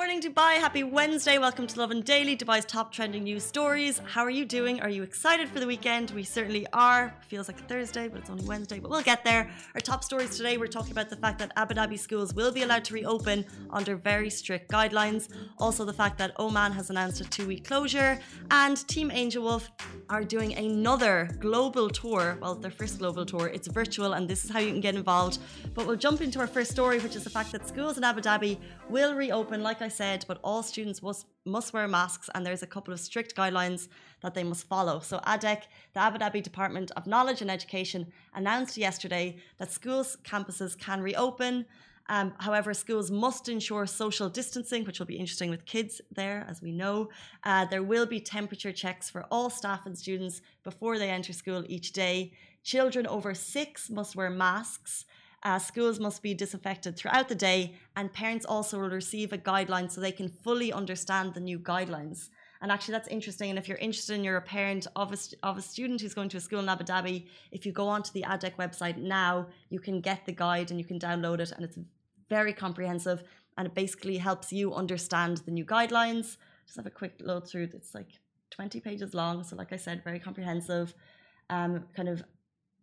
Morning, Dubai. Happy Wednesday. Welcome to Lovin Daily, Dubai's top trending news stories. How are you doing? Are you excited for the weekend? We certainly are. Feels like a Thursday, but it's only Wednesday, but we'll get there. Our top stories today, we're talking about the fact that Abu Dhabi schools will be allowed to reopen under very strict guidelines. Also, the fact that Oman has announced a two week closure, and Team Angel Wolf are doing another global tour. Well, their first global tour. It's virtual, and this is how you can get involved. But we'll jump into our first story, which is the fact that schools in Abu Dhabi will reopen, like I said, but all students must must wear masks and there's a couple of strict guidelines that they must follow. So ADEC, the Abu Dhabi Department of Knowledge and Education, announced yesterday that schools campuses can reopen. Um, however, schools must ensure social distancing, which will be interesting with kids there, as we know. Uh, there will be temperature checks for all staff and students before they enter school each day. Children over six must wear masks. Uh, schools must be disinfected throughout the day, and parents also will receive a guideline so they can fully understand the new guidelines. And actually, that's interesting. And if you're interested and you're a parent of a, of a student who's going to a school in Abu Dhabi, if you go onto the ADEC website now, you can get the guide and you can download it. And it's very comprehensive and it basically helps you understand the new guidelines. Just have a quick load through. It's like 20 pages long. So, like I said, very comprehensive. Um, kind of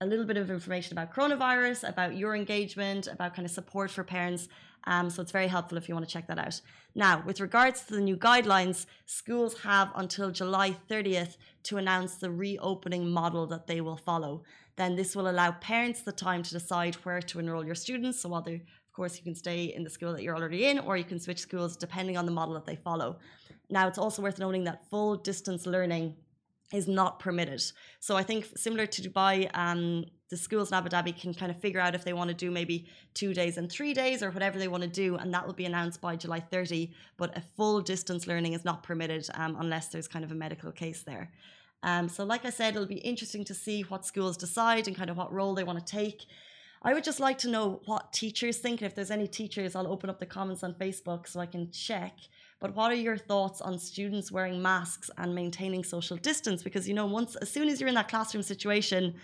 a little bit of information about coronavirus, about your engagement, about kind of support for parents. Um, so it's very helpful if you want to check that out. Now, with regards to the new guidelines, schools have until July 30th to announce the reopening model that they will follow. Then this will allow parents the time to decide where to enroll your students. So while they of course, you can stay in the school that you're already in, or you can switch schools depending on the model that they follow. Now, it's also worth noting that full distance learning is not permitted. So I think similar to Dubai, um, the schools in Abu Dhabi can kind of figure out if they want to do maybe two days and three days or whatever they want to do, and that will be announced by July 30. But a full distance learning is not permitted um, unless there's kind of a medical case there. Um, so, like I said, it'll be interesting to see what schools decide and kind of what role they want to take. I would just like to know what teachers think. If there's any teachers, I'll open up the comments on Facebook so I can check. But what are your thoughts on students wearing masks and maintaining social distance? Because you know, once as soon as you're in that classroom situation,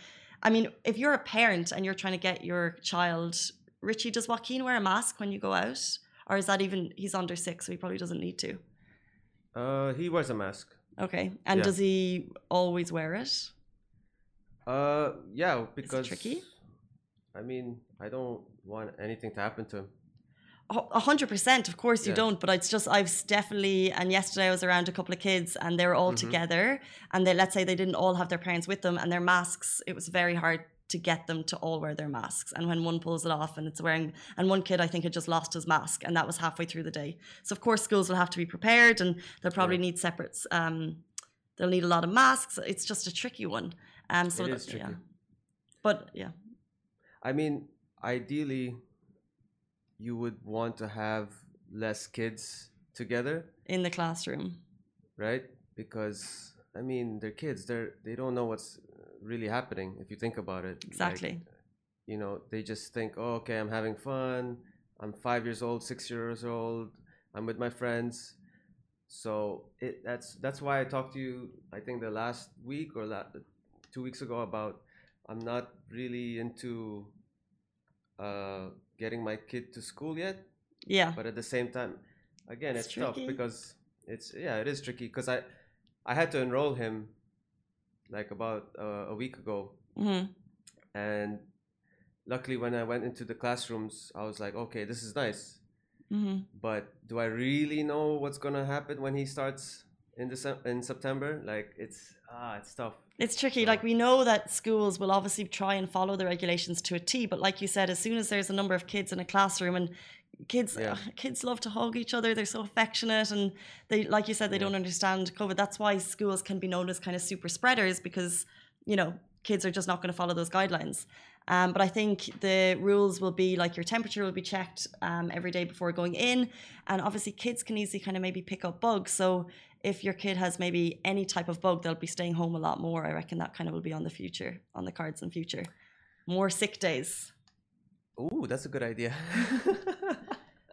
I mean, if you're a parent and you're trying to get your child, Richie, does Joaquin wear a mask when you go out, or is that even he's under six, so he probably doesn't need to? Uh, he wears a mask. Okay, and yeah. does he always wear it? Uh, yeah, because tricky. I mean, I don't want anything to happen to him hundred percent of course you yeah. don't but it's just i've definitely and yesterday i was around a couple of kids and they were all mm-hmm. together and they let's say they didn't all have their parents with them and their masks it was very hard to get them to all wear their masks and when one pulls it off and it's wearing and one kid i think had just lost his mask and that was halfway through the day so of course schools will have to be prepared and they'll probably yeah. need separate um they'll need a lot of masks it's just a tricky one um so it is tricky. yeah but yeah i mean ideally you would want to have less kids together? In the classroom. Right? Because i mean they're kids. They're they don't know what's really happening if you think about it. Exactly. Like, you know they just think oh, okay i'm having fun. I'm five years old six years old. I'm with my friends. So it that's that's why i talked to you i think the last week or la- two weeks ago about i'm not really into uh getting my kid to school yet. Yeah. But at the same time, again, it's, it's tough because it's yeah, it is tricky because I I had to enroll him like about uh, a week ago, mm-hmm. and luckily when I went into the classrooms, I was like, okay, this is nice. Mm-hmm. But do I really know what's gonna happen when he starts in December in September? Like it's ah, it's tough. It's tricky. Like we know that schools will obviously try and follow the regulations to a T, but like you said, as soon as there's a number of kids in a classroom and kids yeah. uh, kids love to hug each other, they're so affectionate and they like you said they yeah. don't understand COVID. That's why schools can be known as kind of super spreaders because, you know, kids are just not going to follow those guidelines. Um, but I think the rules will be like your temperature will be checked um, every day before going in. And obviously, kids can easily kind of maybe pick up bugs. So if your kid has maybe any type of bug, they'll be staying home a lot more. I reckon that kind of will be on the future, on the cards in future. More sick days. Oh, that's a good idea.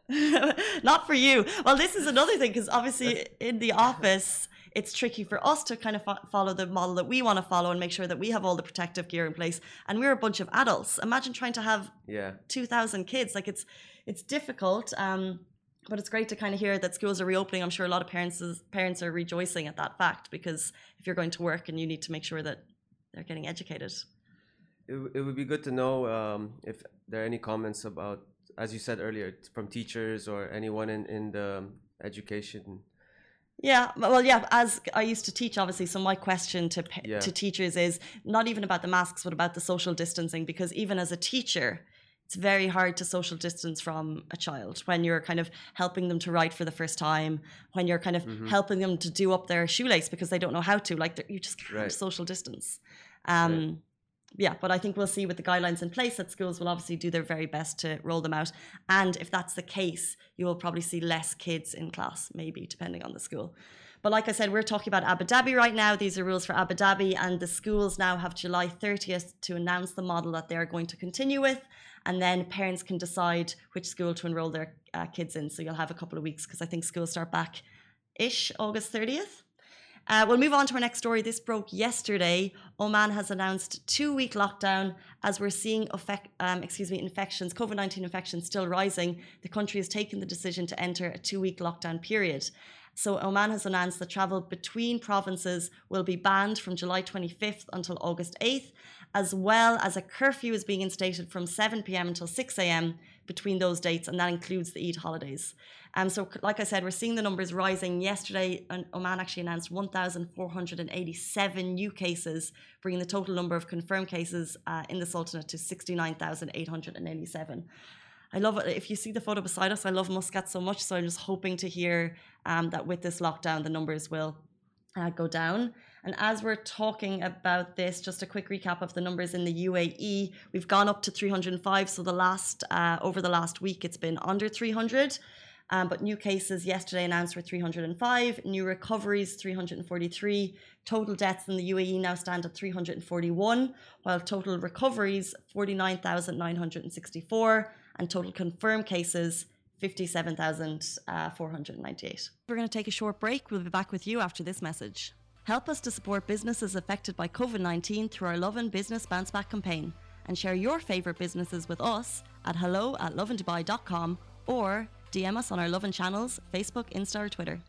Not for you. Well, this is another thing because obviously in the office, it's tricky for us to kind of fo- follow the model that we want to follow and make sure that we have all the protective gear in place. And we're a bunch of adults. Imagine trying to have Yeah. 2,000 kids. Like it's it's difficult. Um, but it's great to kind of hear that schools are reopening. I'm sure a lot of parents parents are rejoicing at that fact because if you're going to work and you need to make sure that they're getting educated. It, it would be good to know um, if there are any comments about, as you said earlier, from teachers or anyone in, in the education. Yeah, well, yeah. As I used to teach, obviously, so my question to Yeah. to teachers is not even about the masks, but about the social distancing. Because even as a teacher, it's very hard to social distance from a child when you're kind of helping them to write for the first time, when you're kind of Mm-hmm. helping them to do up their shoelace because they don't know how to. Like you just can't Right. social distance. Um, Right. Yeah, but I think we'll see with the guidelines in place that schools will obviously do their very best to roll them out. And if that's the case, you will probably see less kids in class, maybe depending on the school. But like I said, we're talking about Abu Dhabi right now. These are rules for Abu Dhabi, and the schools now have July 30th to announce the model that they're going to continue with. And then parents can decide which school to enroll their uh, kids in. So you'll have a couple of weeks because I think schools start back ish August 30th. Uh, we'll move on to our next story. This broke yesterday. Oman has announced two-week lockdown as we're seeing um, excuse me, infections, COVID-19 infections still rising. The country has taken the decision to enter a two-week lockdown period. So Oman has announced that travel between provinces will be banned from July 25th until August 8th, as well as a curfew is being instated from 7 p.m. until 6 a.m. between those dates, and that includes the Eid holidays. Um, so, like I said, we're seeing the numbers rising. Yesterday, Oman actually announced 1,487 new cases, bringing the total number of confirmed cases uh, in the Sultanate to 69,887. I love it. If you see the photo beside us, I love Muscat so much. So I'm just hoping to hear um, that with this lockdown, the numbers will uh, go down. And as we're talking about this, just a quick recap of the numbers in the UAE. We've gone up to 305. So the last uh, over the last week, it's been under 300. Um, but new cases yesterday announced were 305, new recoveries 343, total deaths in the UAE now stand at 341, while total recoveries 49,964, and total confirmed cases 57,498. Uh, We're going to take a short break. We'll be back with you after this message. Help us to support businesses affected by COVID 19 through our Lovin Business Bounce Back campaign and share your favourite businesses with us at hello at lovindubai.com or DM us on our Lovin channels, Facebook, Insta, or Twitter.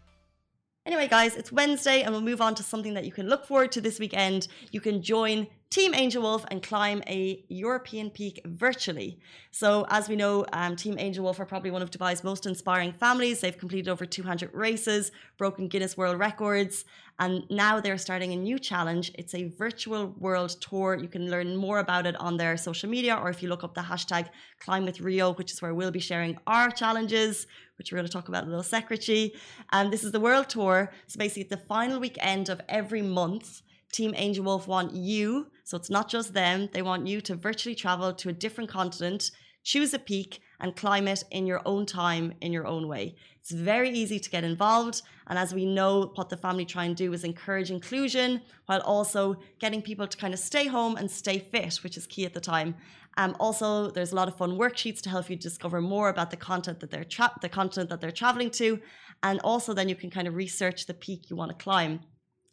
Anyway, guys, it's Wednesday, and we'll move on to something that you can look forward to this weekend. You can join Team Angel Wolf and climb a European peak virtually. So, as we know, um, Team Angel Wolf are probably one of Dubai's most inspiring families. They've completed over 200 races, broken Guinness World Records, and now they're starting a new challenge. It's a virtual world tour. You can learn more about it on their social media, or if you look up the hashtag Climb with which is where we'll be sharing our challenges, which we're going to talk about a little secretary. And this is the world tour. So, basically, at the final weekend of every month, Team Angel Wolf want you, so it's not just them, they want you to virtually travel to a different continent, choose a peak, and climb it in your own time, in your own way. It's very easy to get involved. And as we know, what the family try and do is encourage inclusion while also getting people to kind of stay home and stay fit, which is key at the time. Um, also, there's a lot of fun worksheets to help you discover more about the content that they're the content that they're traveling to, and also then you can kind of research the peak you want to climb.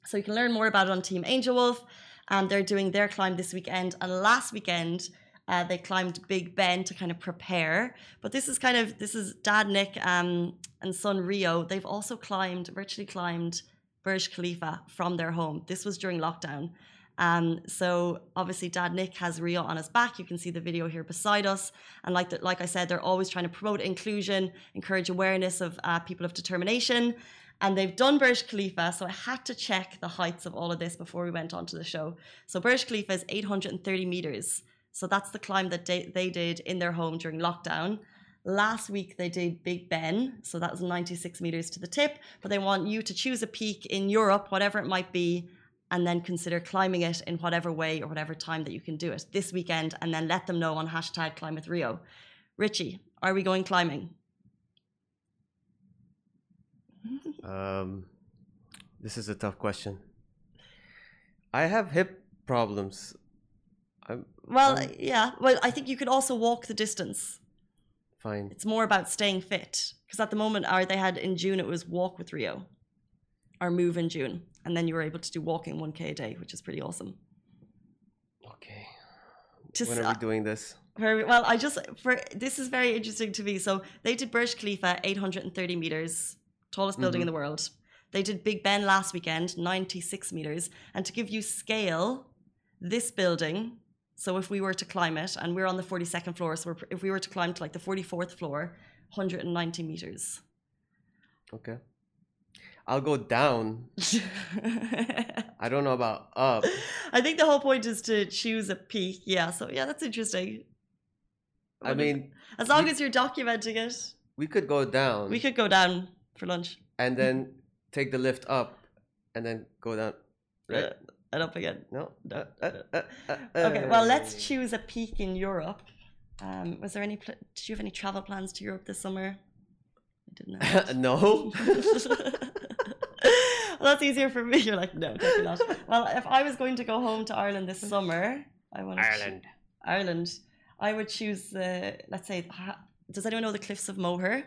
So you can learn more about it on Team Angel Wolf. Um, they're doing their climb this weekend, and last weekend uh, they climbed Big Ben to kind of prepare. But this is kind of this is Dad Nick um, and son Rio. They've also climbed, virtually climbed Burj Khalifa from their home. This was during lockdown. Um, so obviously, Dad Nick has Rio on his back. You can see the video here beside us. And like the, like I said, they're always trying to promote inclusion, encourage awareness of uh, people of determination. And they've done Burj Khalifa, so I had to check the heights of all of this before we went on to the show. So Burj Khalifa is 830 meters. So that's the climb that they, they did in their home during lockdown. Last week they did Big Ben, so that was 96 meters to the tip. But they want you to choose a peak in Europe, whatever it might be, and then consider climbing it in whatever way or whatever time that you can do it this weekend, and then let them know on hashtag Climb with Rio. Richie, are we going climbing? Um, this is a tough question. I have hip problems. I'm Well, Um, yeah. Well, I think you could also walk the distance. fine. It's more about staying fit because at the moment, or they had in June it was walk with Rio, or move in June, and then you were able to do walking one k a day, which is pretty awesome. Okay. To When are we doing this? Very well. I just for this is very interesting to me. So they did Burj Khalifa, 830 meters, tallest building in mm-hmm. the world. They did Big Ben last weekend, 96 meters. And to give you scale, this building. So if we were to climb it, and we're on the 42nd floor, so we're, if we were to climb to like the 44th floor, 190 meters. Okay. I'll go down. I don't know about up. I think the whole point is to choose a peak. Yeah. So yeah, that's interesting. I if- mean, as long we- as you're documenting it, we could go down we could go down for lunch. and then take the lift up and then go down. Right? Uh, and up again. No? No. Uh, uh, uh, uh, Okay, well, let's uh. choose a peak in Europe. Um, was there any? Pl- did you have any travel plans to Europe this summer? I didn't. No. well, that's easier for me. You're like, no, definitely not. Well, if I was going to go home to Ireland this summer, I want Ireland. Ireland. I would choose the. Let's say, does anyone know the Cliffs of Moher?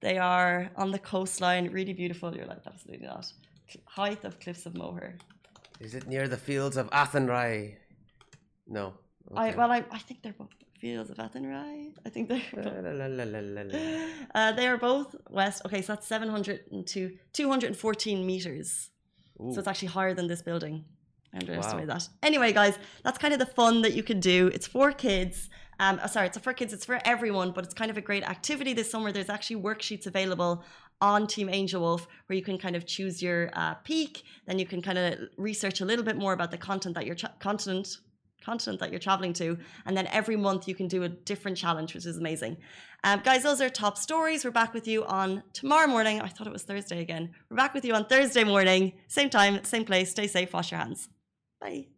They are on the coastline, really beautiful. You're like, absolutely not. Height of Cliffs of Moher. Is it near the fields of Athenry? No. I well, I, I think they're both fields of Athenry. I think they're. Both, uh, they are both west. Okay, so that's 702, 214 meters. Ooh. So it's actually higher than this building. I underestimated Wow. that. Anyway, guys, that's kind of the fun that you can do. It's for kids. Um, oh, sorry, it's for kids. It's for everyone, but it's kind of a great activity this summer. There's actually worksheets available on Team Angel Wolf where you can kind of choose your uh, peak. Then you can kind of research a little bit more about the content that you're tra- continent continent that you're traveling to. And then every month you can do a different challenge which is amazing. Um, guys those are top stories. We're back with you on tomorrow morning. I thought it was thursday again. We're back with you on thursday morning. Same time same place. Stay safe. Wash your hands. Bye